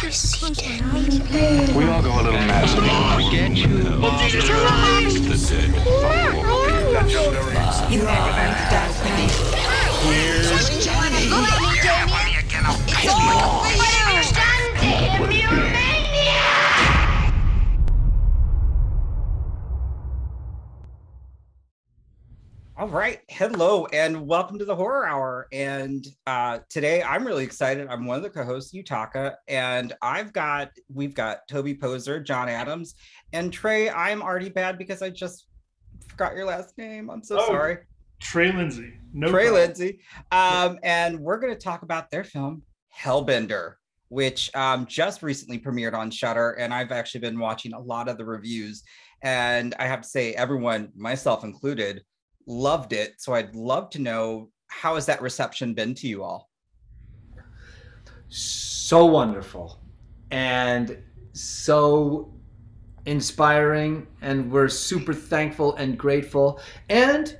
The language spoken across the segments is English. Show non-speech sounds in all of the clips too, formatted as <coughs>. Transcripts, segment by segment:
We all go a little mad. Sometimes. Get you. You are under dark All right. Hello and welcome to the Horror Hour. And uh, today I'm really excited. I'm one of the co-hosts, Yutaka, and I've got we've got Toby Poser, John Adams, and Trey. I'm already bad because I just forgot your last name. I'm so Oh, sorry. Trey Lindsay. No Trey problem. Lindsay. Um, and we're going to talk about their film Hellbender, which um, just recently premiered on Shudder, and I've actually been watching a lot of the reviews. And I have to say, everyone, myself included, loved it. So I'd love to know how has that reception been to you all? so wonderful and so inspiring and we're super thankful and grateful and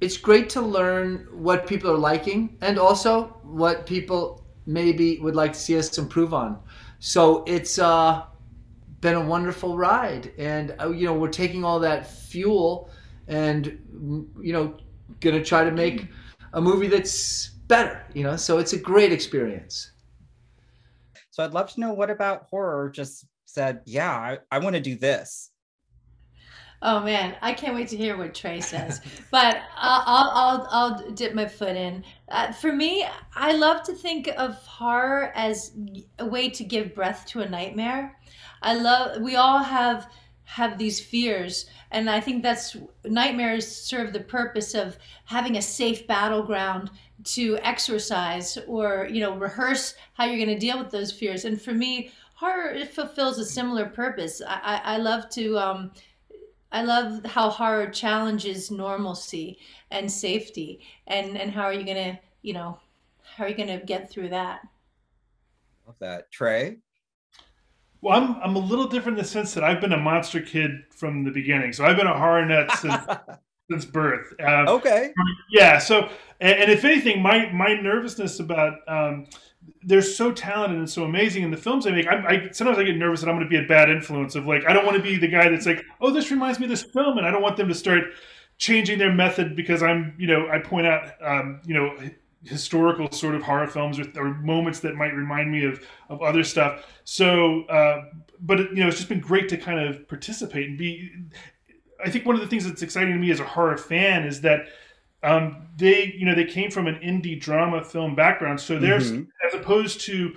it's great to learn what people are liking and also what people maybe would like to see us improve on so it's uh been a wonderful ride and uh, you know we're taking all that fuel and you know gonna try to make a movie that's better you know so it's a great experience So I'd love to know what about horror just said, yeah, I, I want to do this. Oh man, I can't wait to hear what Trey says. but I'll, I'll, I'll, I'll dip my foot in. Uh, for me, I love to think of horror as a way to give breath to a nightmare. I love. We all have have these fears, and I think that's nightmares serve the purpose of having a safe battleground to exercise or you know rehearse how you're going to deal with those fears. And for me, horror it fulfills a similar purpose. I, I, I love to. Um, I love how horror challenges normalcy and safety, and and how are you gonna, you know, how are you gonna get through that? Love that. Trey? Well, I'm I'm a little different in the sense that I've been a monster kid from the beginning. So I've been a horror nut since <laughs> since birth. Um, okay. Yeah. So, and, and if anything, my my nervousness about um, they're so talented and so amazing in the films they make. I, I sometimes I get nervous that I'm going to be a bad influence of like I don't want to be the guy that's like, oh, this reminds me of this film, and I don't want them to start changing their method because I'm, you know, I point out, um, you know, historical sort of horror films or, or moments that might remind me of of other stuff. So, uh, but it, you know, it's just been great to kind of participate and be. I think one of the things that's exciting to me as a horror fan is that um, they, you know, they came from an indie drama film background, so there's Mhm. as opposed to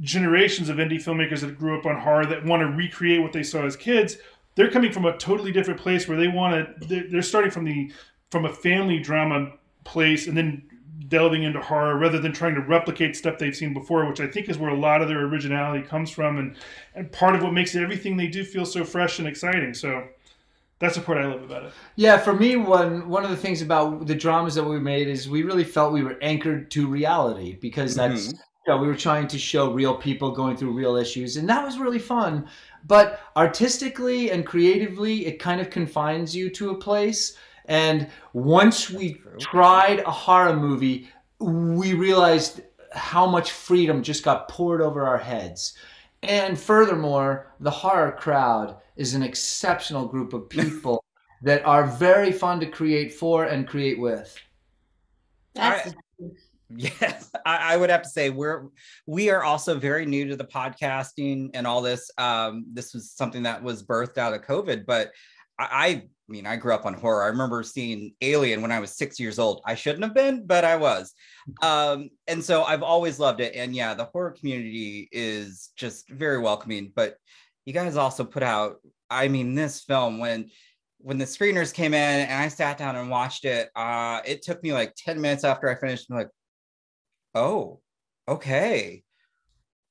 generations of indie filmmakers that grew up on horror that want to recreate what they saw as kids. They're coming from a totally different place where they want to. They're, they're starting from the from a family drama place and then delving into horror rather than trying to replicate stuff they've seen before, which I think is where a lot of their originality comes from, and and part of what makes everything they do feel so fresh and exciting. So that's the part I love about it. Yeah, for me, one one of the things about the dramas that we made is we really felt we were anchored to reality because that's Mhm. you know, we were trying to show real people going through real issues, and that was really fun. But artistically and creatively, it kind of confines you to a place. And once we True. tried a horror movie, we realized how much freedom just got poured over our heads. And furthermore, the horror crowd is an exceptional group of <laughs> people that are very fun to create for and create with. That's <laughs> Yes, I, I would have to say we're we are also very new to the podcasting and all this. Um, this was something that was birthed out of COVID, but I, I mean, I grew up on horror. I remember seeing Alien when I was six years old. I shouldn't have been, but I was. Um, and so I've always loved it. And yeah, the horror community is just very welcoming. But you guys also put out, I mean, this film when when the screeners came in and I sat down and watched it, uh, it took me like 10 minutes after I finished. I'm like, oh, okay.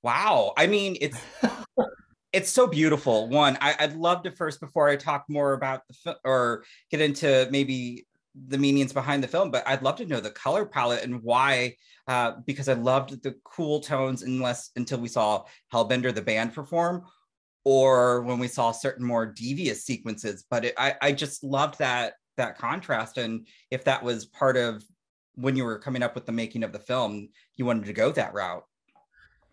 Wow. I mean, it's <laughs> it's so beautiful. One, I, I'd love to first, before I talk more about the film or get into maybe the meanings behind the film, but I'd love to know the color palette and why, uh, because I loved the cool tones unless until we saw Hellbender the band perform, or when we saw certain more devious sequences. But it, I, I just loved that that contrast, and if that was part of when you were coming up with the making of the film, you wanted to go that route.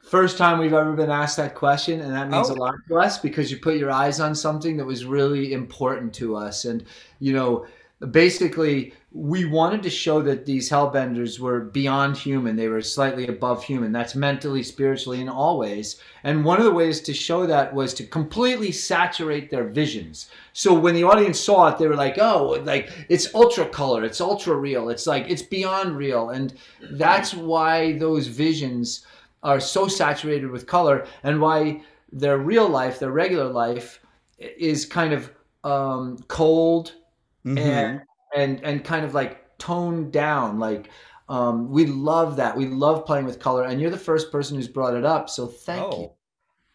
First time we've ever been asked that question, and that means Oh. a lot to us because you put your eyes on something that was really important to us. And, you know, basically, we wanted to show that these hellbenders were beyond human. They were slightly above human. That's mentally, spiritually, in all ways. And one of the ways to show that was to completely saturate their visions. So when the audience saw it, they were like, oh, like it's ultra color, it's ultra real, it's like it's beyond real. And that's why those visions are so saturated with color and why their real life, their regular life, is kind of um, cold Mhm. and and and kind of like toned down like um, we love that we love playing with color and you're the first person who's brought it up so thank you oh,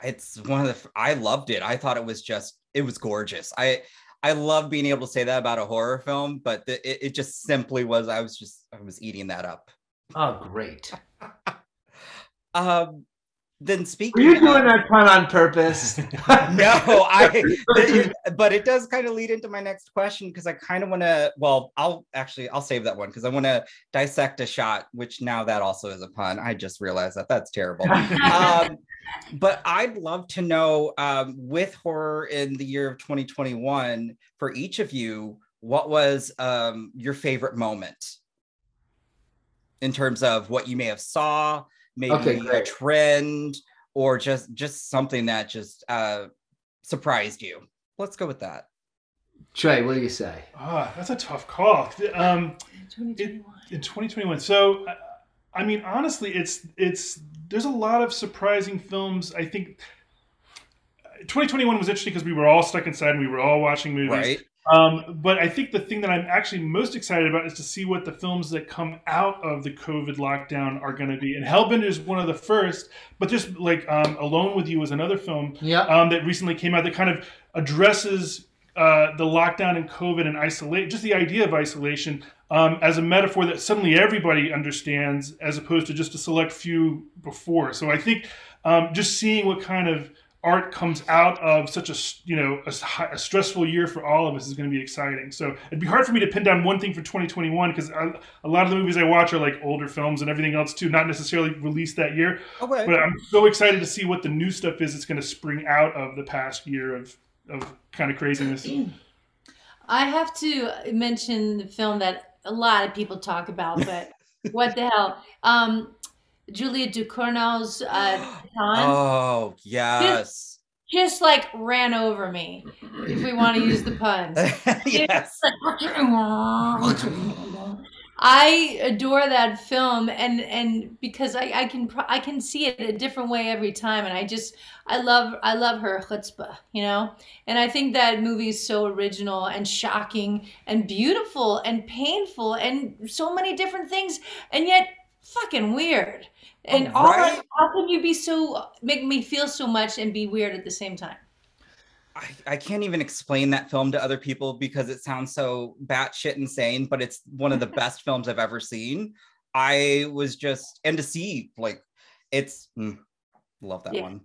it's one of the. I loved it. I thought it was just. It was gorgeous. I. I love being able to say that about a horror film, but the, it, it just simply was. I was just. I was eating that up. oh great <laughs> Um. Then were speaking. you of- doing that pun on purpose <laughs> <laughs> no, I. it- <laughs> but it does kind of lead into my next question because I kind of want to. Well, I'll actually I'll save that one because I want to dissect a shot, which now that also is a pun. I just realized that that's terrible. um, but I'd love to know um, with horror in the year of 2021 for each of you, what was um, your favorite moment in terms of what you may have saw, maybe Okay, a trend, or just just something that just uh, surprised you. Let's go with that. trey what do you say Ah, that's a tough call. Um, 2021. in 2021. So, uh, I mean, honestly, it's it's there's a lot of surprising films. I think uh, 2021 was interesting because we were all stuck inside and we were all watching movies. Right? Um, but I think the thing that I'm actually most excited about is to see what the films that come out of the COVID lockdown are going to be. And Hellbender is one of the first, but just like um, Alone with You was another film yeah um, that recently came out that kind of addresses uh, the lockdown and COVID and isolate, just the idea of isolation um, as a metaphor that suddenly everybody understands, as opposed to just a select few before. So I think um, just seeing what kind of art comes out of such a s- you know a, s- hi- a stressful year for all of us is going to be exciting. So it'd be hard for me to pin down one thing for 2021 because a lot of the movies I watch are like older films and everything else too, not necessarily released that year. Okay. But I'm so excited to see what the new stuff is that's going to spring out of the past year of of kind of craziness. I have to mention the film that a lot of people talk about, but what the hell? Um, Julia Ducournau's uh, <gasps> oh yes. just like ran over me, if we want to use the puns. <laughs> yes. <laughs> I adore that film, and and because I, I can I can see it a different way every time, and I just I love I love her chutzpah, you know, and I think that movie is so original and shocking and beautiful and painful and so many different things, and yet fucking weird. And all Right? how can you be so make me feel so much and be weird at the same time? I, I can't even explain that film to other people because it sounds so batshit insane, but it's one of the <laughs> best films I've ever seen. I was just, and to see, like, it's, mm, love that Yeah. one.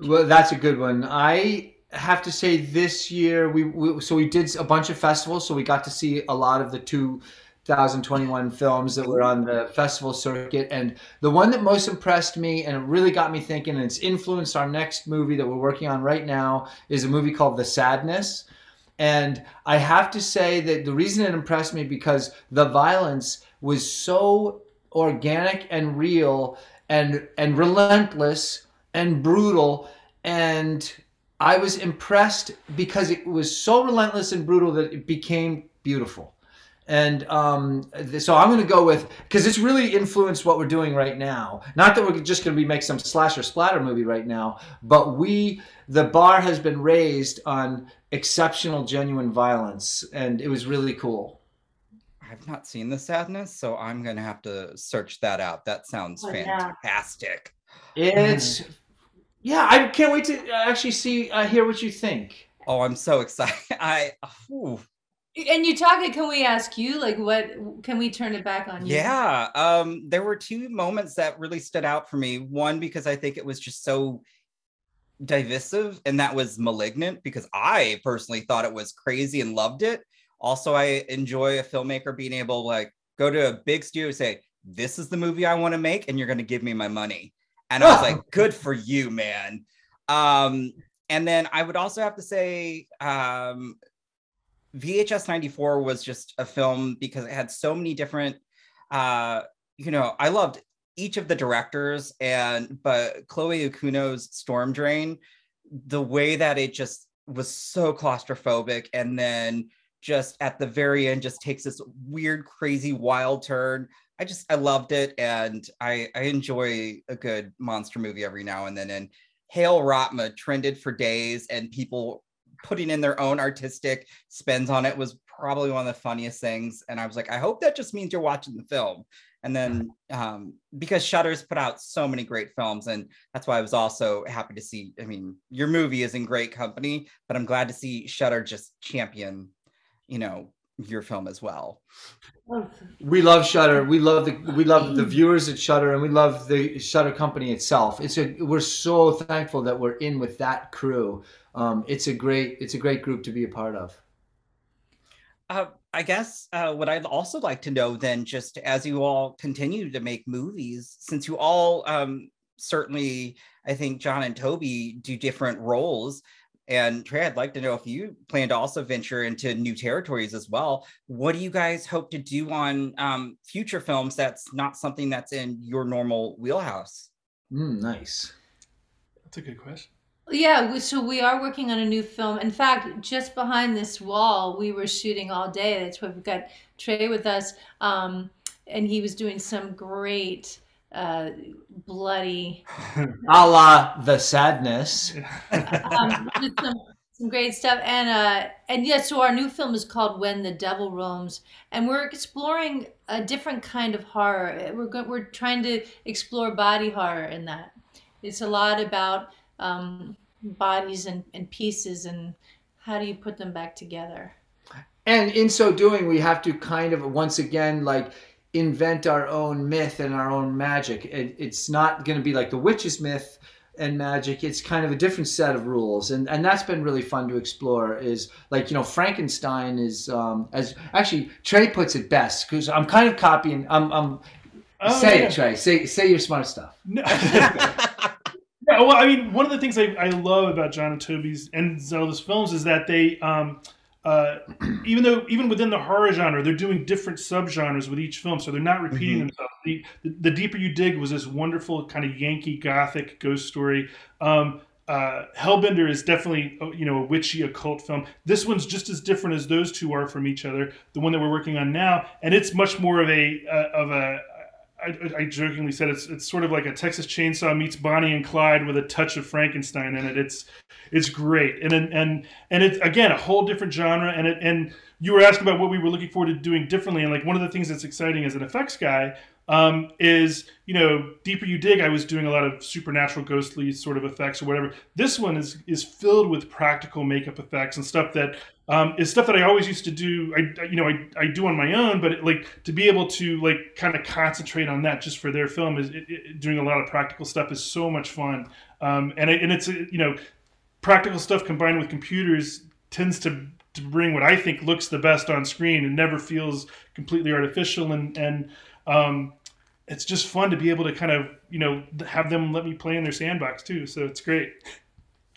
Well, that's a good one. I have to say this year we, we so we did a bunch of festivals, so we got to see a lot of the 2021 films that were on the festival circuit. And the one that most impressed me and it really got me thinking, and it's influenced our next movie that we're working on right now, is a movie called The Sadness. And I have to say that the reason it impressed me because the violence was so organic and real and and relentless and brutal and I was impressed because it was so relentless and brutal that it became beautiful. And um, so I'm going to go with because it's really influenced what we're doing right now. Not that we're just going to be make some slasher splatter movie right now, but we the bar has been raised on exceptional, genuine violence, and it was really cool. I've not seen The Sadness, so I'm going to have to search that out. That sounds Oh, yeah. fantastic. It's yeah, I can't wait to actually see uh, hear what you think. Oh, I'm so excited. <laughs> I, ooh. And you talking? Can we ask you like what? Can we turn it back on you? Yeah, um, there were two moments that really stood out for me. One because I think it was just so divisive, and that was *Malignant* because I personally thought it was crazy and loved it. Also, I enjoy a filmmaker being able to like go to a big studio and say, "This is the movie I want to make, and you're going to give me my money." and I was like, <laughs> "Good for you, man." Um, and then I would also have to say, um, VHS 94 was just a film because it had so many different, uh, you know, I loved each of the directors and, but Chloe Okuno's Storm Drain, the way that it just was so claustrophobic and then just at the very end just takes this weird, crazy, wild turn. I just, I loved it. And I, I enjoy a good monster movie every now and then. And Hail Raatma trended for days and people putting in their own artistic spins on it was probably one of the funniest things. And I was like, I hope that just means you're watching the film. And then um, because Shudder's put out so many great films, and that's why I was also happy to see. I mean, your movie is in great company, but I'm glad to see Shudder just champion, you know, your film as well. We love Shudder. We love the we love the viewers at Shudder, and we love the Shudder company itself. It's a we're so thankful that we're in with that crew. Um, it's a great it's a great group to be a part of. Uh, I guess uh, what I'd also like to know then, just as you all continue to make movies, since you all um, certainly, I think John and Toby do different roles. And Trey, I'd like to know if you plan to also venture into new territories as well. What do you guys hope to do on um, future films that's not something that's in your normal wheelhouse? Mm, nice. That's a good question. Yeah, we, so we are working on a new film. In fact, just behind this wall, we were shooting all day. That's why we've got Trey with us, um, and he was doing some great uh, bloody, <laughs> a la the sadness. um, just some, some great stuff. And uh, and yeah, so our new film is called When the Devil Roams, and we're exploring a different kind of horror. We're go- we're trying to explore body horror in that. It's a lot about um, bodies and, and pieces and how do you put them back together And in so doing, we have to kind of once again like invent our own myth and our own magic. It, it's not going to be like the witch's myth and magic. It's kind of a different set of rules, and and that's been really fun to explore. Is like you know Frankenstein is um, as actually Trey puts it best because I'm kind of copying. I'm, I'm Oh, say yeah. it, Trey. Say say your smart stuff. <laughs> No. yeah, well, I mean, one of the things I, I love about John and Toby's and Zelda's films is that they, um, uh, <clears throat> even though even within the horror genre, they're doing different subgenres with each film, so they're not repeating Mhm. themselves. The, the, the deeper you dig was this wonderful kind of Yankee Gothic ghost story. Um, uh, Hellbender is definitely uh, you know a witchy occult film. This one's just as different as those two are from each other. The one that we're working on now, and it's much more of a uh, of a I, I jokingly said it's it's sort of like a Texas Chainsaw meets Bonnie and Clyde with a touch of Frankenstein in it. It's it's great, and and and it's again a whole different genre. And it and you were asking about what we were looking forward to doing differently, and like one of the things that's exciting as an effects guy um, is you know deeper you dig. I was doing a lot of supernatural, ghostly sort of effects or whatever. This one is is filled with practical makeup effects and stuff that um, is stuff that I always used to do. I, you know, I, I do on my own, but it, like to be able to like kind of concentrate on that just for their film is it, it, doing a lot of practical stuff is so much fun. Um, and and it's you know, practical stuff combined with computers tends to to bring what I think looks the best on screen and never feels completely artificial and and um, it's just fun to be able to kind of you know have them let me play in their sandbox too. So it's great.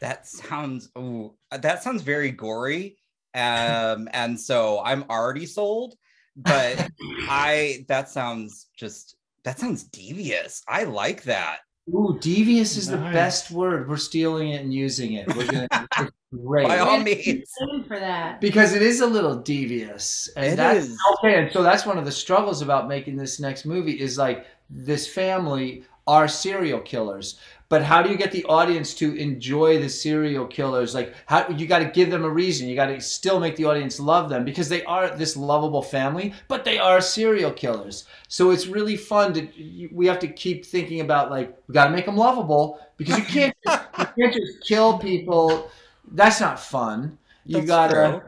That sounds ooh, that sounds very gory. Um, and so I'm already sold, but I that sounds just that sounds devious. I like that. Ooh, devious is the best word. We're stealing it and using it. We're gonna, <laughs> it's great. By all means. For that because it is a little devious and It that's is. okay and so that's one of the struggles about making this next movie is like this family are serial killers but how do you get the audience to enjoy the serial killers? Like how you got to give them a reason. You got to still make the audience love them because they are this lovable family but they are serial killers. So it's really fun to we have to keep thinking about like we got to make them lovable because you can't just, <laughs> you can't just kill people. That's not fun. You That's gotta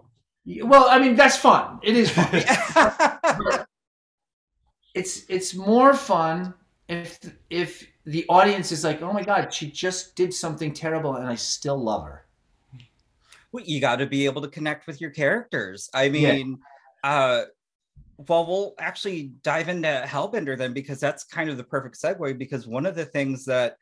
well, I mean that's fun. It is fun. <laughs> it's it's more fun if if the audience is like, oh my god, she just did something terrible, and I still love her. well, you got to be able to connect with your characters. I Yeah. mean, uh, well, we'll actually dive into Hellbender then, because that's kind of the perfect segue. Because one of the things that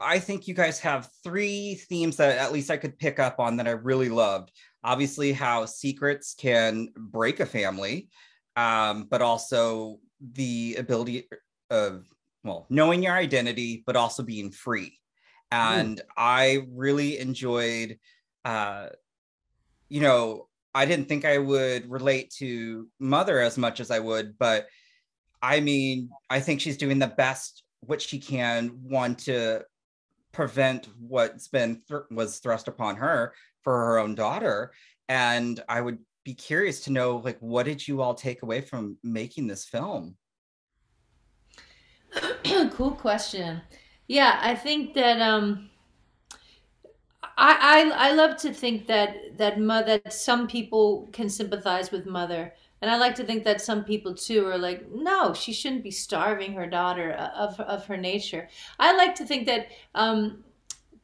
I think you guys have three themes that at least I could pick up on that I really loved. Obviously, how secrets can break a family, um, but also the ability of, well, knowing your identity, but also being free. And mm. I really enjoyed, uh, you know, I didn't think I would relate to Mother as much as I would, but I mean, I think she's doing the best what she can, one to prevent what's been th- was thrust upon her for her own daughter. And I would be curious to know, like, what did you all take away from making this film? <coughs> cool question. Yeah, I think that um, I, I I love to think that that mother that some people can sympathize with mother, and I like to think that some people too are like, no, she shouldn't be starving her daughter of of her nature. I like to think that, um,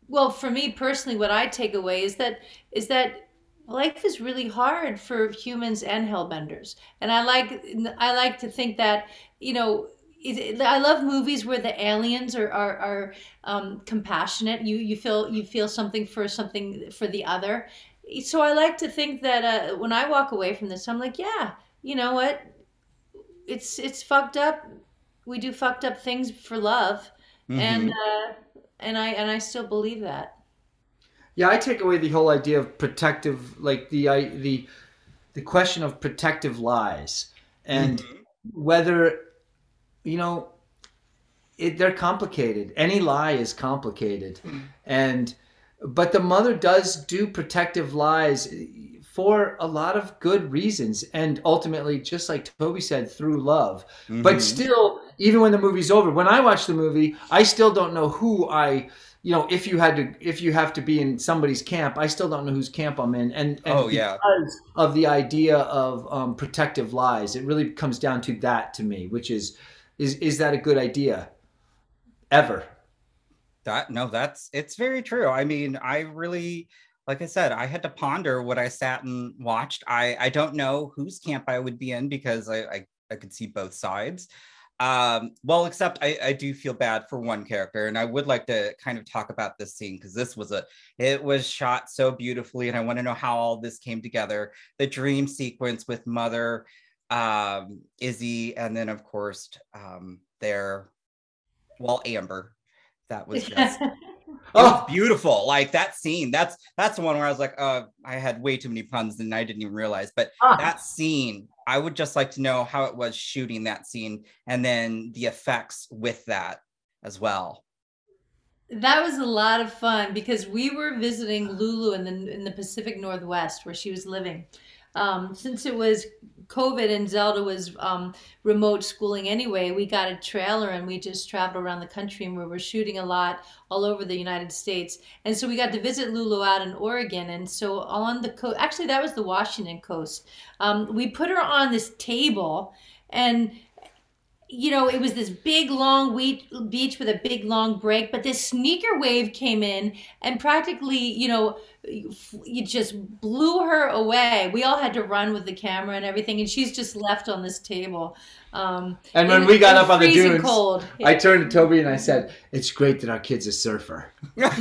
well, for me personally, what I take away is that is that life is really hard for humans and hellbenders, and I like I like to think that you know I love movies where the aliens are are, are um, compassionate. You you feel you feel something for something for the other. So I like to think that uh, when I walk away from this, I'm like, yeah, you know what? It's it's fucked up. We do fucked up things for love, mm-hmm. and uh, and I and I still believe that. Yeah, I take away the whole idea of protective, like the I, the the question of protective lies, and mm-hmm. whether you know, it, they're complicated. Any lie is complicated, mm. and but the mother does do protective lies for a lot of good reasons, and ultimately, just like Toby said, through love. Mm-hmm. But still, even when the movie's over, when I watch the movie, I still don't know who I you know, if you had to, if you have to be in somebody's camp, I still don't know whose camp I'm in. And, and oh yeah, because of the idea of um, protective lies, it really comes down to that to me, which is is is that a good idea? Ever? That no, that's it's very true. I mean, I really like I said, I had to ponder what I sat and watched. I I don't know whose camp I would be in because I I, I could see both sides. Um, well, except I, I do feel bad for one character, and I would like to kind of talk about this scene because this was a it was shot so beautifully, and I want to know how all this came together. The dream sequence with Mother um, Izzy, and then of course um, their well Amber. That was just <laughs> oh beautiful. Like that scene. That's that's the one where I was like, uh, I had way too many puns and I didn't even realize. But ah. that scene, I would just like to know how it was shooting that scene and then the effects with that as well. That was a lot of fun because we were visiting Lulu in the in the Pacific Northwest where she was living. Um, since it was COVID and Zelda was um, remote schooling anyway, we got a trailer and we just traveled around the country and we were shooting a lot all over the United States. And so we got to visit Lulu out in Oregon. And so on the coast, actually, that was the Washington coast. Um, we put her on this table and you know, it was this big long beach with a big long break, but this sneaker wave came in and practically, you know, you just blew her away. We all had to run with the camera and everything, and she's just left on this table. Um, and when we got up on the dunes, cold. I turned to Toby and I said, "It's great that our kid's a surfer." <laughs> but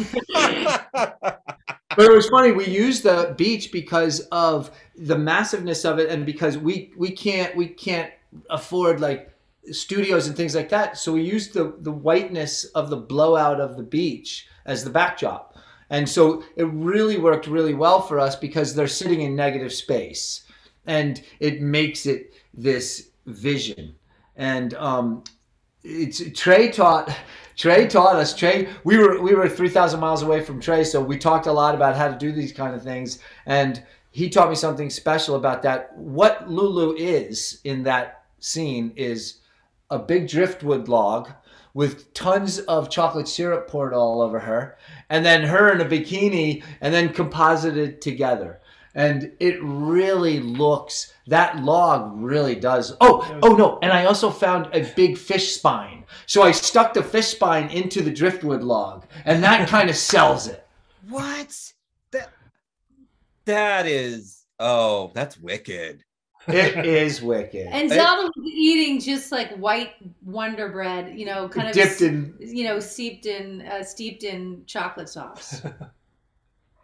it was funny. We used the beach because of the massiveness of it, and because we we can't we can't afford like studios and things like that. So we used the the whiteness of the blowout of the beach as the backdrop. And so it really worked really well for us because they're sitting in negative space and it makes it this vision. And um, it's Trey taught Trey taught us. Trey, we were we were three thousand miles away from Trey, so we talked a lot about how to do these kind of things. And he taught me something special about that. What Lulu is in that scene is a big driftwood log with tons of chocolate syrup poured all over her, and then her in a bikini, and then composited together. And it really looks, that log really does. Oh, oh no, and I also found a big fish spine. So I stuck the fish spine into the driftwood log, and that <laughs> kind of sells it. What? That, that is, oh, that's wicked. It is wicked. And It- Zelda was eating just like white Wonder Bread, you know, kind of Dipped in you know, steeped in uh, steeped in chocolate sauce. <laughs>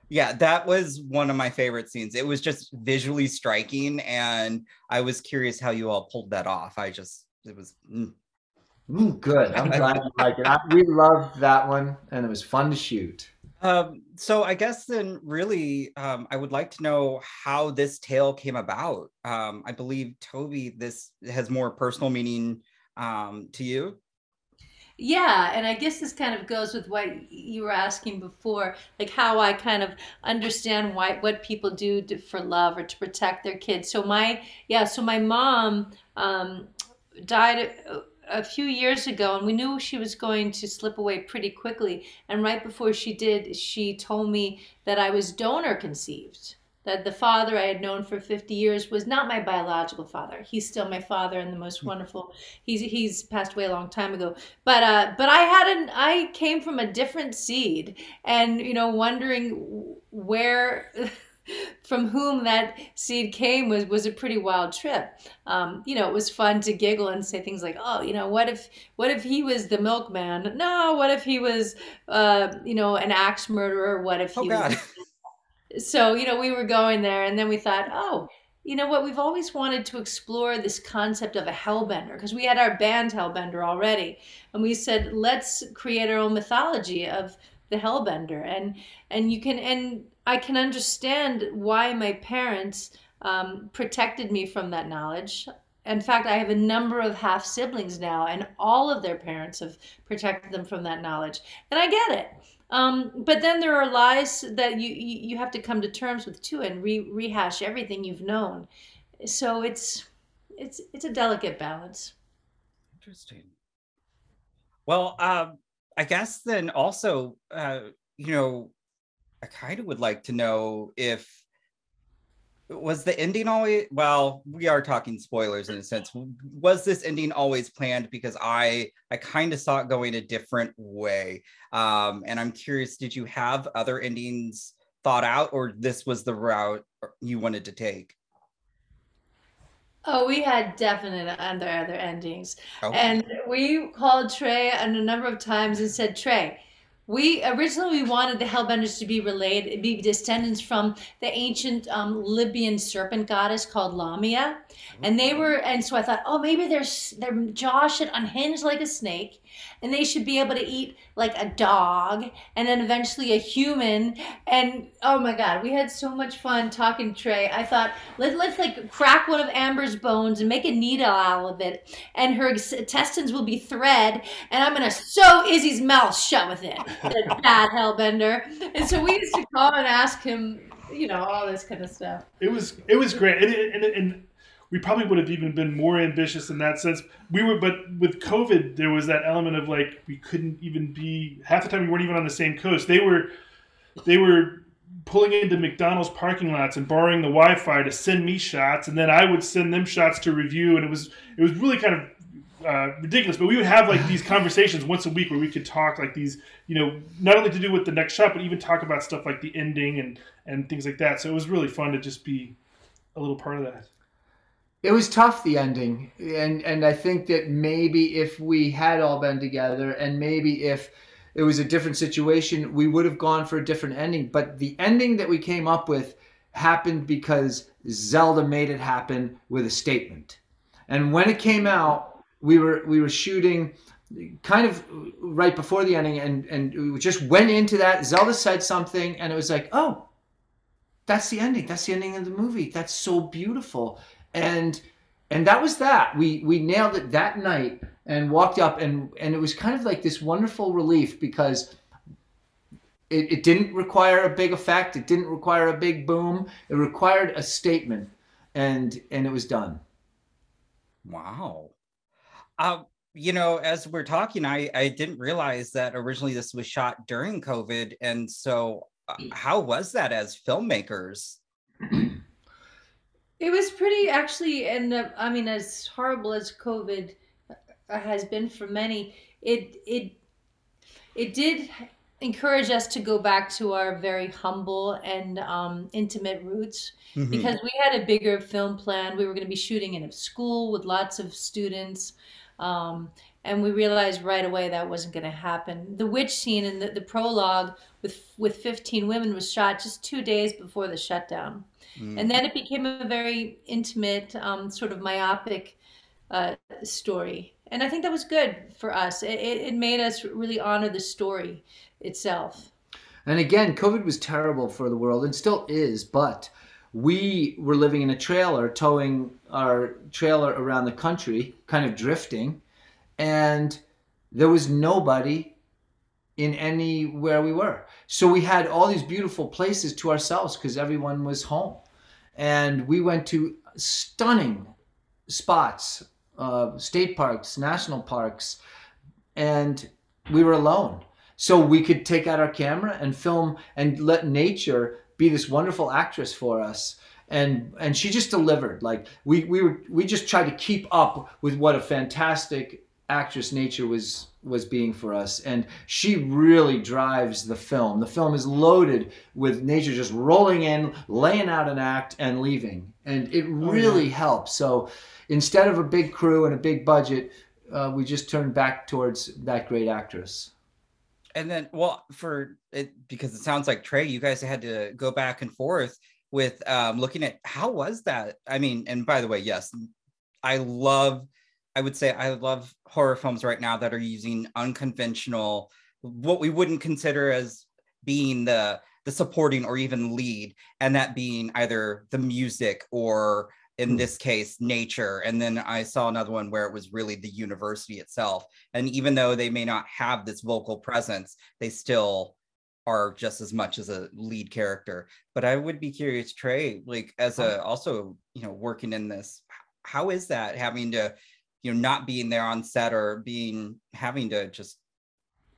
Yeah, that was one of my favorite scenes. It was just visually striking, and I was curious how you all pulled that off. I just, it was. mm. Mm, good. I'm <laughs> glad you like it. I, we loved that one, and it was fun to shoot. Um, so I guess then, really, um, I would like to know how this tale came about. Um, I believe Toby, this has more personal meaning um, to you. Yeah, and I guess this kind of goes with what you were asking before, like how I kind of understand why what people do to, for love or to protect their kids. So my yeah, so my mom um, died a, few years ago, and we knew she was going to slip away pretty quickly. And right before she did, she told me that I was donor conceived. That the father I had known for 50 years was not my biological father. He's still my father and the most wonderful. He's he's passed away a long time ago but uh but i had an i came from a different seed and you know wondering where <laughs> from whom that seed came was was a pretty wild trip. Um you know it was fun to giggle and say things like oh you know what if what if he was the milkman? No what if he was uh you know an axe murderer? What if he Oh, was <laughs> so you know we were going there and then we thought oh you know what? We've always wanted to explore this concept of a hellbender because we had our band hellbender already and we said let's create our own mythology of the hellbender and and you can and i can understand why my parents um, protected me from that knowledge. In fact i have a number of half siblings now and all of their parents have protected them from that knowledge. And i get it. Um, but then there are lies that you, you have to come to terms with too and re- rehash everything you've known. So it's it's it's a delicate balance. Interesting. Well, um, I guess then also, uh, you know, I kind of would like to know if was the ending always well we are talking spoilers in a sense. Was this ending always planned? Because i i kind of saw it going a different way. Um and i'm curious did you have other endings thought out or this was the route you wanted to take? Oh we had definite other other endings. Oh, And we called Trey a number of times and said, Trey, we originally we wanted the Hellbenders to be related, be descendants from the ancient um, Libyan serpent goddess called Lamia, and they were, and so I thought, oh, maybe their their jaw should unhinge like a snake, and they should be able to eat like a dog, and then eventually a human, and oh my God, we had so much fun talking to Trey. I thought let, let's like crack one of Amber's bones and make a needle out of it, and her intestines will be thread, and I'm gonna sew Izzy's mouth shut with it. <laughs> The bad hellbender. And so we used to call and ask him, you know, all this kind of stuff. it was it was great, and, it- and, and we probably would have even been more ambitious in that sense. We were, but with COVID, there was that element of like we couldn't even be half the time we weren't even on the same coast. They were, they were pulling into McDonald's parking lots and borrowing the Wi-Fi to send me shots, and then I would send them shots to review, and it was it was really kind of. Uh, ridiculous, but we would have like these conversations once a week where we could talk like these, you know, not only to do with the next shot, but even talk about stuff like the ending and and things like that. So it was really fun to just be a little part of that. It was tough the ending, and and I think that maybe if we had all been together, and maybe if it was a different situation, we would have gone for a different ending. But the ending that we came up with happened because Zelda made it happen with a statement. And when it came out, we were we were shooting kind of right before the ending, and and we just went into that. Zelda said something, and it was like, oh, that's the ending. That's the ending of the movie. That's so beautiful. And and that was that. We we nailed it that night and walked up and and it was kind of like this wonderful relief because it, it didn't require a big effect. It didn't require a big boom. It required a statement and and it was done. Wow. Um, you know, as we're talking, I I didn't realize that originally this was shot during COVID, and so uh, how was that as filmmakers? <clears throat> It was pretty actually, and uh, I mean, as horrible as COVID uh, has been for many, it it it did encourage us to go back to our very humble and um, intimate roots Mhm. because we had a bigger film plan. We were going to be shooting in a school with lots of students. Um, and we realized right away that wasn't going to happen. The witch scene in the, the prologue with with 15 women was shot just two days before the shutdown. Mm. And then it became a very intimate, um, sort of myopic uh, story. And I think that was good for us. It, it, made us really honor the story itself. And again, COVID was terrible for the world and still is, but we were living in a trailer, towing our trailer around the country, kind of drifting, and there was nobody in anywhere we were. So we had all these beautiful places to ourselves because everyone was home. And we went to stunning spots, uh, state parks, national parks, and we were alone. So we could take out our camera and film and let nature be this wonderful actress for us. And and she just delivered. Like we we were we just tried to keep up with what a fantastic actress nature was was being for us. And she really drives the film. The film is loaded with nature just rolling in laying out an act and leaving. And it really helps. So instead of a big crew and a big budget uh, we just turned back towards that great actress. And then, well, for it because it sounds like Trey, you guys had to go back and forth with um, looking at how was that? I mean, and by the way, yes, I love. I would say I love horror films right now that are using unconventional, what we wouldn't consider as being the the supporting or even lead, and that being either the music or in Hmm. this case nature. And then i saw another one where it was really the university itself. And even though they may not have this vocal presence they still are just as much as a lead character. But i would be curious trey like as a also you know working in this how is that having to you know not being there on set or being having to just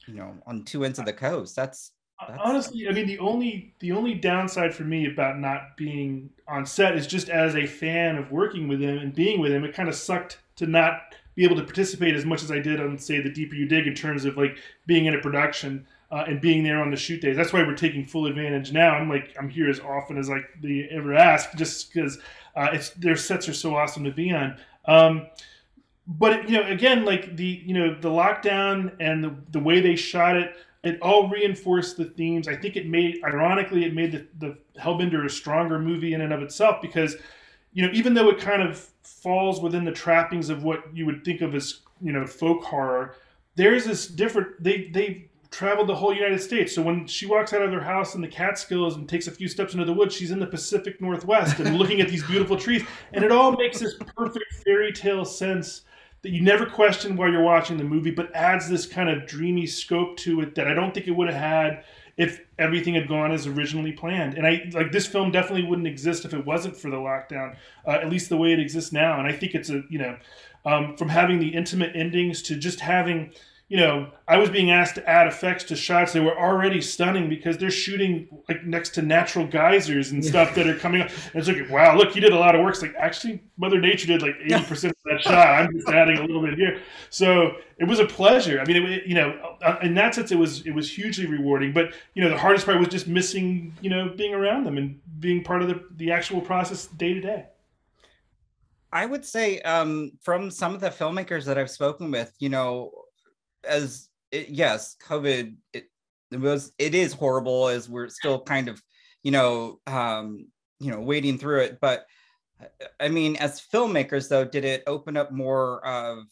you know on two ends of the coast that's That's- Honestly, I mean the only the only downside for me about not being on set is just as a fan of working with him and being with him, it kind of sucked to not be able to participate as much as I did on say the deeper you dig in terms of like being in a production uh, and being there on the shoot days. That's why we're taking full advantage now. I'm like I'm here as often as like they ever ask, just because uh, it's their sets are so awesome to be on. Um, but you know, again, like the you know the lockdown and the, the way they shot it, it all reinforced the themes. I think it made, ironically, it made the, the Hellbender a stronger movie in and of itself because, you know, even though it kind of falls within the trappings of what you would think of as you know folk horror, there's this different. They they traveled the whole United States. So when she walks out of their house in the Catskills and takes a few steps into the woods, she's in the Pacific Northwest and looking at these beautiful trees, and it all makes this perfect fairy tale sense that you never question while you're watching the movie, but adds this kind of dreamy scope to it that I don't think it would have had if everything had gone as originally planned. And I like this film definitely wouldn't exist if it wasn't for the lockdown, uh, at least the way it exists now. And I think it's a you know, um, from having the intimate endings to just having. You know, I was being asked to add effects to shots that were already stunning because they're shooting like next to natural geysers and stuff that are coming up. And it's like, wow, look, you did a lot of work. It's like actually, Mother Nature did like eighty percent of that shot. I'm just adding a little bit here. So it was a pleasure. I mean, it, you know, uh, in that sense, it was it was hugely rewarding. But you know, the hardest part was just missing, you know, being around them and being part of the the actual process day to day. I would say um, from some of the filmmakers that I've spoken with, you know, as it, yes, COVID, it, it was, it is horrible as we're still kind of, you know, um, you know, wading through it. But uh, I mean, as filmmakers, though, did it open up more of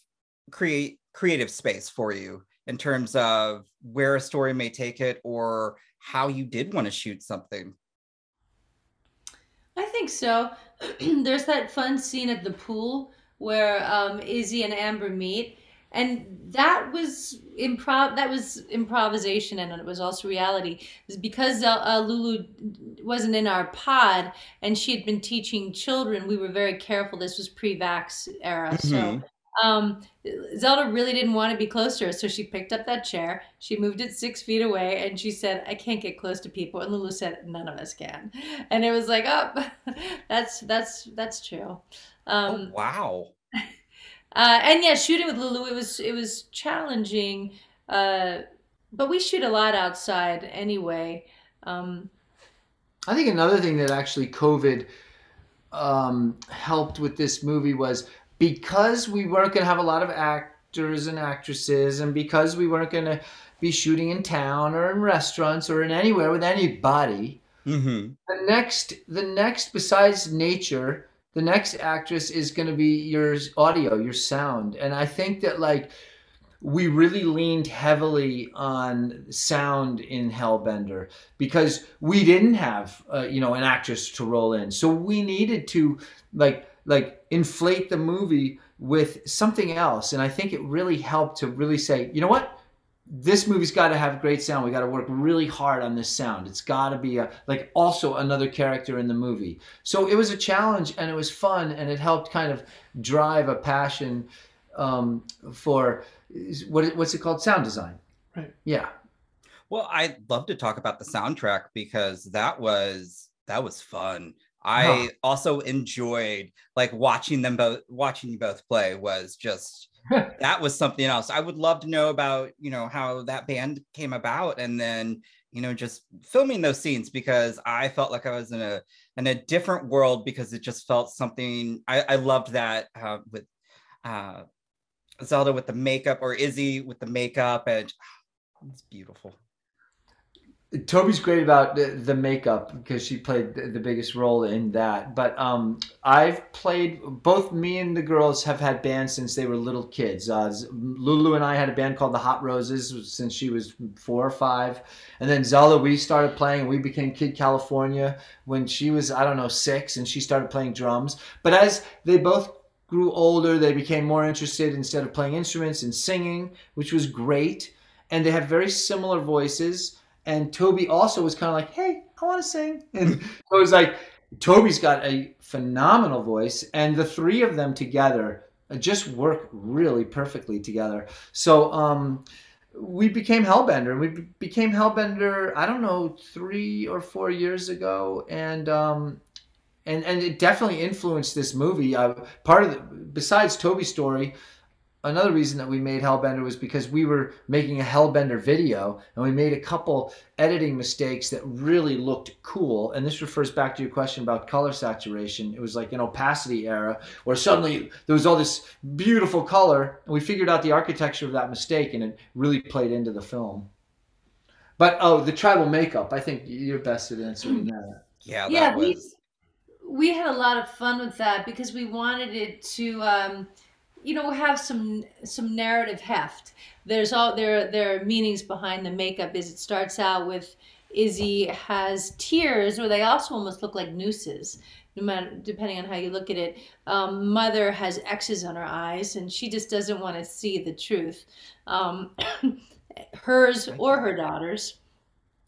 create creative space for you in terms of where a story may take it or how you did want to shoot something? I think so. <clears throat> There's that fun scene at the pool where um, Izzy and Amber meet, and that was improv. That was improvisation, and it was also reality. It's because uh, uh, Lulu wasn't in our pod, and she had been teaching children. We were very careful. This was pre-vax era, so Mhm. um, Zelda really didn't want to be close to her, so she picked up that chair. She moved it six feet away, and she said, "I can't get close to people." And Lulu said, "None of us can." And it was like, "Oh, <laughs> that's that's that's true." Oh, Um, wow. Uh, and yeah, shooting with Lulu, it was it was challenging uh, but we shoot a lot outside anyway. Um, I think another thing that actually COVID um, helped with this movie was because we weren't going to have a lot of actors and actresses, and because we weren't going to be shooting in town or in restaurants or in anywhere with anybody. Mm-hmm. The next, the next, besides nature, the next actress is going to be your audio, your sound, and I think that like we really leaned heavily on sound in Hellbender because we didn't have uh, you know an actress to roll in, so we needed to like like inflate the movie with something else, and I think it really helped to really say, you know what, this movie's got to have great sound. We got to work really hard on this sound. It's got to be a, like also another character in the movie. So it was a challenge and it was fun and it helped kind of drive a passion um, for what what's it called sound design. Right. Yeah. Well, I'd love to talk about the soundtrack because that was that was fun. I Huh. also enjoyed like watching them both watching you both play was just <laughs> that was something else. I would love to know about, you know, how that band came about and then, you know, just filming those scenes because I felt like I was in a in a different world because it just felt something I, I loved that uh, with uh Zelda with the makeup or Izzy with the makeup and <sighs> it's beautiful. Toby's great about the, the makeup because she played the, the biggest role in that. But um, I've played both. Me and the girls have had bands since they were little kids. Uh, Lulu and I had a band called the Hot Roses since she was four or five, and then Zelda we started playing. We became Kid California when she was I don't know six, and she started playing drums. But as they both grew older, they became more interested instead of playing instruments and singing, which was great. And they have very similar voices and Toby also was kind of like, "Hey, I want to sing," and <laughs> it was like, Toby's got a phenomenal voice, and the three of them together just work really perfectly together. So um, we became Hellbender. We be- became Hellbender. I don't know, three or four years ago, and um, and and it definitely influenced this movie. Uh, part of the, besides Toby's story, another reason that we made Hellbender was because we were making a Hellbender video and we made a couple editing mistakes that really looked cool. And this refers back to your question about color saturation. It was like an opacity era where suddenly there was all this beautiful color and we figured out the architecture of that mistake and it really played into the film. But oh, the tribal makeup, I think you're best at answering that. Yeah, Yeah, that we- was we had a lot of fun with that because we wanted it to um, you know have some some narrative heft. There's all there there are meanings behind the makeup is it starts out with izzy has tears or they also almost look like nooses no matter depending on how you look at it. Um, mother has x's on her eyes and she just doesn't want to see the truth. Um, <coughs> hers or her daughters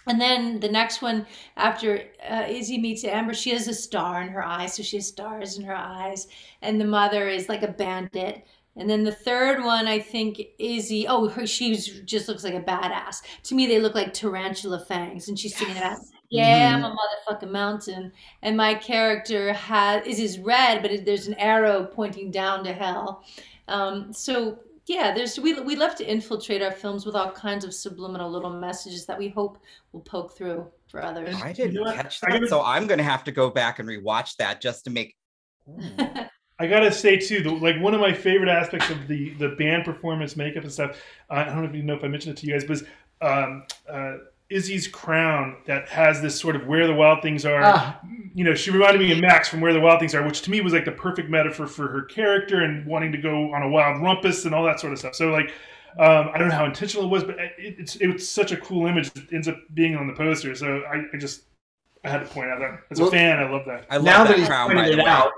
and then the next one, after uh, Izzy meets Amber, she has a star in her eye, so she has stars in her eyes. And the mother is like a bandit. And then the third one, I think Izzy, oh, her, she just looks like a badass. To me, they look like tarantula fangs, and she's singing about, "Yeah, I'm a motherfucking mountain." And my character has is is red, but it, there's an arrow pointing down to hell. Um, so yeah, there's we we love to infiltrate our films with all kinds of subliminal little messages that we hope will poke through for others. I didn't know catch that, gotta- so I'm gonna have to go back and rewatch that just to make. <laughs> I gotta say too, the, like one of my favorite aspects of the the band performance, makeup and stuff. I don't even know if I mentioned it to you guys, but um, uh, Izzy's crown that has this sort of where the wild things are. Ah. You know, she reminded me of Max from Where the Wild Things Are, which to me was like the perfect metaphor for her character and wanting to go on a wild rumpus and all that sort of stuff. So like. Um, I don't know how intentional it was, but it, it's it's such a cool image that ends up being on the poster. So I, I just I had to point out that as a fan, I love that. I love now that, that he's crown, by pointed the it way. out,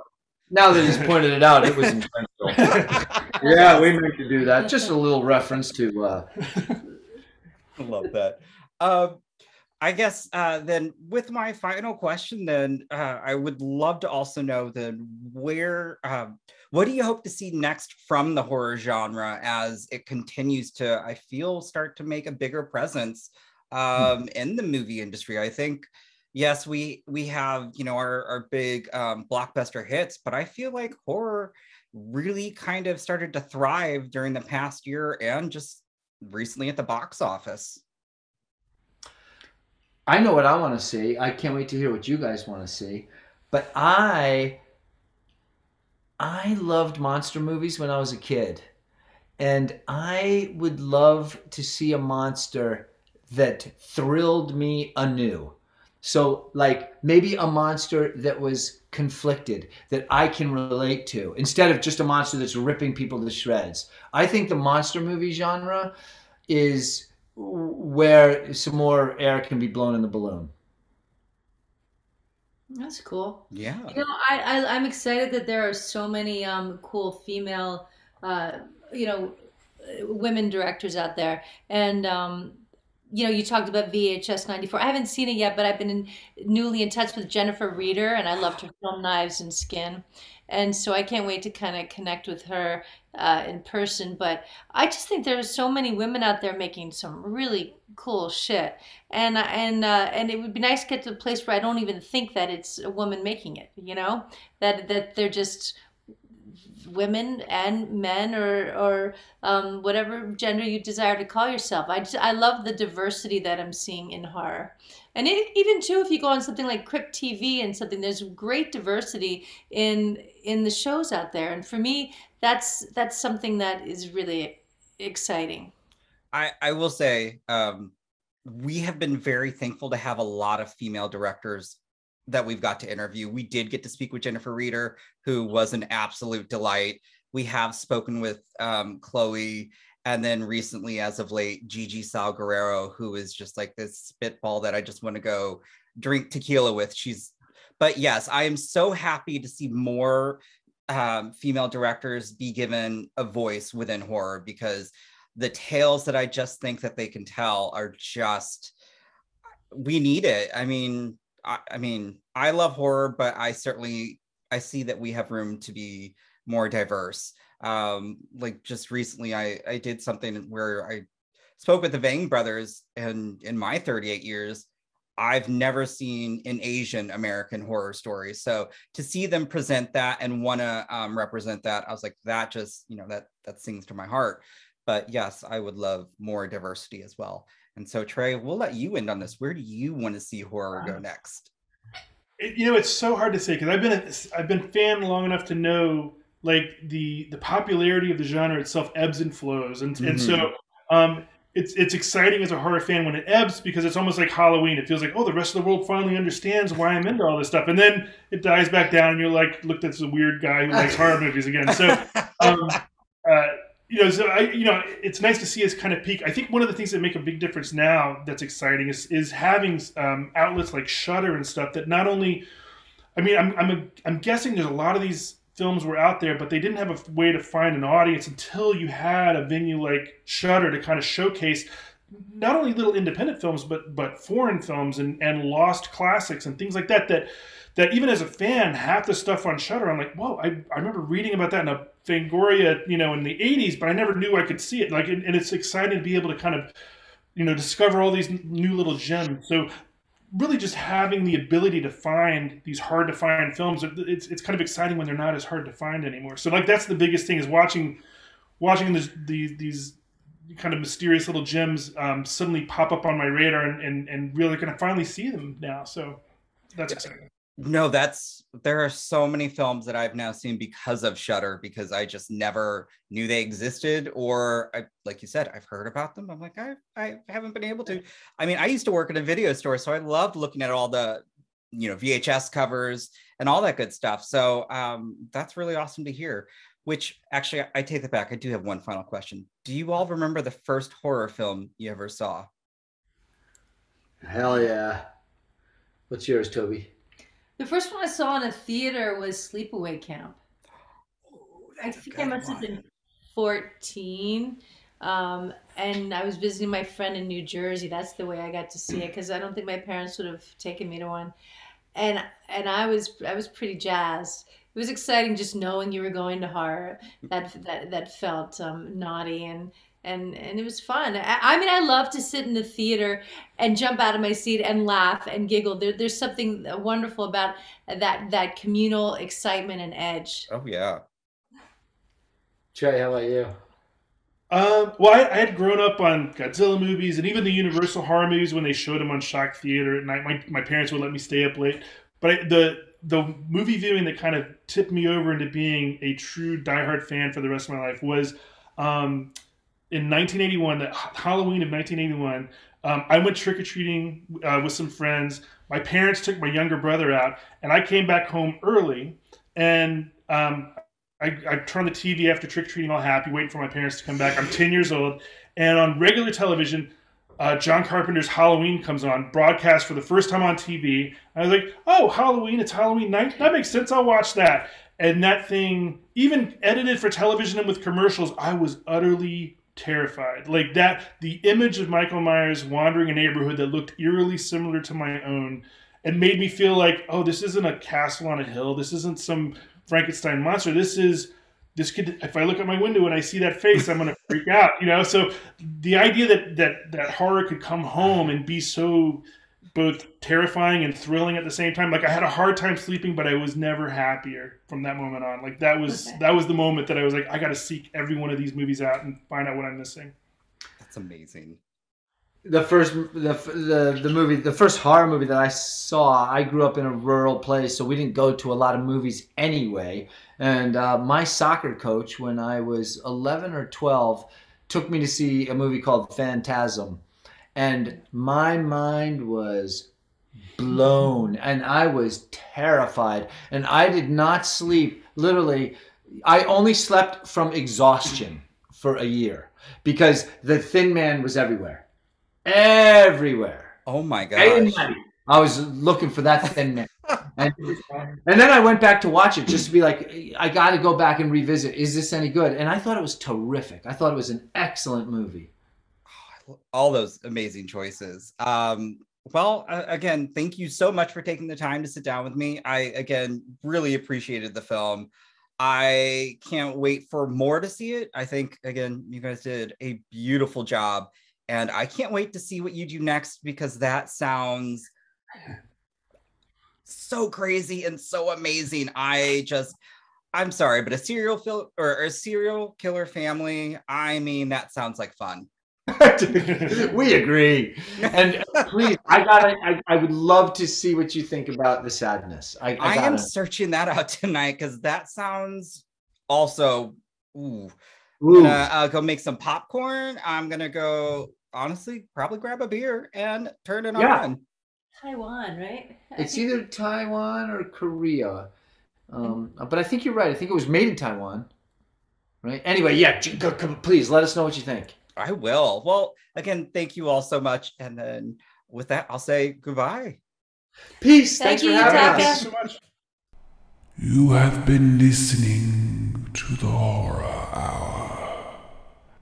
now that he's pointed it out, it was <laughs> intentional. <laughs> yeah, we meant to do that. Just a little reference to. Uh, I love that. Um, I guess uh, then with my final question, then uh, I would love to also know then where, um, what do you hope to see next from the horror genre as it continues to, I feel, start to make a bigger presence um, in the movie industry? I think, yes, we we have you know our our big um, blockbuster hits, but I feel like horror really kind of started to thrive during the past year and just recently at the box office. I know what I want to see. I can't wait to hear what you guys want to see. But I I loved monster movies when I was a kid. And I would love to see a monster that thrilled me anew. So, like maybe a monster that was conflicted that I can relate to instead of just a monster that's ripping people to shreds. I think the monster movie genre is where some more air can be blown in the balloon. That's cool. Yeah. You know, I, I I'm excited that there are so many um cool female uh you know women directors out there and um you know you talked about VHS 94 I haven't seen it yet but I've been in, newly in touch with Jennifer Reeder and I loved her film Knives and Skin and so I can't wait to kind of connect with her uh, in person. But I just think there's so many women out there making some really cool shit, and and uh, and it would be nice to get to a place where I don't even think that it's a woman making it. You know, that that they're just women and men or or um, whatever gender you desire to call yourself. I just, I love the diversity that I'm seeing in horror, and it, even too if you go on something like Crypt TV and something, there's great diversity in in the shows out there, and for me, that's that's something that is really exciting. I I will say um, we have been very thankful to have a lot of female directors that we've got to interview. We did get to speak with Jennifer Reeder, who was an absolute delight. We have spoken with um, Chloe, and then recently, as of late, Gigi Saul Guerrero, who is just like this spitball that I just want to go drink tequila with. She's, but yes, I am so happy to see more um, female directors be given a voice within horror because the tales that I just think that they can tell are just we need it. I mean, I, I mean, I love horror, but I certainly I see that we have room to be more diverse. Um, like just recently, I I did something where I spoke with the Vang brothers, and in my 38 years, I've never seen an Asian American horror story. So to see them present that and want to um, represent that, I was like, that just you know that that sings to my heart. But yes, I would love more diversity as well. And so, Trey, we'll let you end on this. Where do you want to see horror go next? It, you know, it's so hard to say because I've been a, I've been fan long enough to know like the the popularity of the genre itself ebbs and flows, and mm-hmm. and so mm-hmm. um, it's it's exciting as a horror fan when it ebbs because it's almost like Halloween. It feels like oh, the rest of the world finally understands why I'm into all this stuff, and then it dies back down, and you're like, look, that's a weird guy who likes horror movies again. So. <laughs> Um, uh, you know, so I, you know, it's nice to see us kind of peak. I think one of the things that make a big difference now that's exciting is is having um, outlets like Shudder and stuff that not only, I mean, I'm I'm a, I'm guessing there's a lot of these films were out there, but they didn't have a way to find an audience until you had a venue like Shudder to kind of showcase not only little independent films, but but foreign films and and lost classics and things like that that that even as a fan, half the stuff on Shudder I'm like, whoa, I, I remember reading about that in a Fangoria, you know, in the 80s, but I never knew I could see it. Like, and, and it's exciting to be able to kind of, you know, discover all these new little gems. So really just having the ability to find these hard to find films, it's, it's kind of exciting when they're not as hard to find anymore. So like, that's the biggest thing is watching, watching this, these, these, kind of mysterious little gems um, suddenly pop up on my radar and, and, and really kind of finally see them now. So that's exciting no that's there are so many films that i've now seen because of Shudder because i just never knew they existed or I, like you said i've heard about them. I'm like I, I haven't been able to. I mean i used to work at a video store so i loved looking at all the you know vhs covers and all that good stuff. So um, that's really awesome to hear which actually i take it back. I do have one final question. Do you all remember the first horror film you ever saw? Hell yeah. What's yours toby the first one I saw in a theater was Sleepaway Camp. Oh, I think I must have been 14. Um, and I was visiting my friend in New Jersey. That's the way I got to see it because I don't think my parents would have taken me to one. And and I was I was pretty jazzed. It was exciting just knowing you were going to horror. That that that felt um, naughty and and and it was fun. I, I, mean, I love to sit in the theater and jump out of my seat and laugh and giggle. There, there's something wonderful about that that communal excitement and edge. Oh yeah. Trey, how about you? Um, well, I, I, had grown up on Godzilla movies and even the Universal horror movies when they showed them on Shock Theater at night. My, my parents would let me stay up late. But I, the the movie viewing that kind of tipped me over into being a true diehard fan for the rest of my life was um, in 1981, the Halloween of 1981. Um, I went trick or treating uh, with some friends. My parents took my younger brother out, and I came back home early. And um, I, I turned the TV after trick or treating, all happy, waiting for my parents to come back. I'm 10 years old, and on regular television, uh, John Carpenter's Halloween comes on, broadcast for the first time on TV. I was like, oh, Halloween, it's Halloween night. That makes sense. I'll watch that. And that thing, even edited for television and with commercials, I was utterly terrified. Like that, the image of Michael Myers wandering a neighborhood that looked eerily similar to my own and made me feel like, oh, this isn't a castle on a hill. This isn't some Frankenstein monster. This is this could if I look at my window and I see that face, I'm gonna freak out, you know. So the idea that that that horror could come home and be so both terrifying and thrilling at the same time. Like I had a hard time sleeping, but I was never happier from that moment on. Like that was okay. that was the moment that I was like, I got to seek every one of these movies out and find out what I'm missing. That's amazing. The first the the the movie the first horror movie that I saw. I grew up in a rural place, so we didn't go to a lot of movies anyway. And uh, my soccer coach, when I was 11 or 12, took me to see a movie called Phantasm and my mind was blown and I was terrified and I did not sleep literally I only slept from exhaustion for a year because the thin man was everywhere. Everywhere. Oh my god I was looking for that thin man. And, and then I went back to watch it just to be like I got to go back and revisit. Is this any good? And I thought it was terrific. I thought it was an excellent movie all those amazing choices. Um, well, uh, again, thank you so much for taking the time to sit down with me. I again really appreciated the film. I can't wait for more to see it. I think again, you guys did a beautiful job, and I can't wait to see what you do next because that sounds so crazy and so amazing. I just I'm sorry, but a serial fil- or a serial killer family, I mean, that sounds like fun. <laughs> we agree. And please, I gotta. I, I, would love to see what you think about the sadness. I, I, I am searching that out <laughs> tonight because that sounds also. Ooh, ooh. Gonna, uh, go make some popcorn. I'm gonna go. Honestly, probably grab a beer and turn it yeah. on. Taiwan, right? It's either Taiwan or Korea. Um, but I think you're right. I think it was made in Taiwan. Right. Anyway, yeah. Please let us know what you think. I will. Well, again, thank you all so much. And then with that, I'll say goodbye. Peace. Thank Thanks you, for having us. So much. You have been listening to the Horror Hour.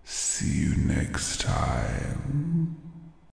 See you next time.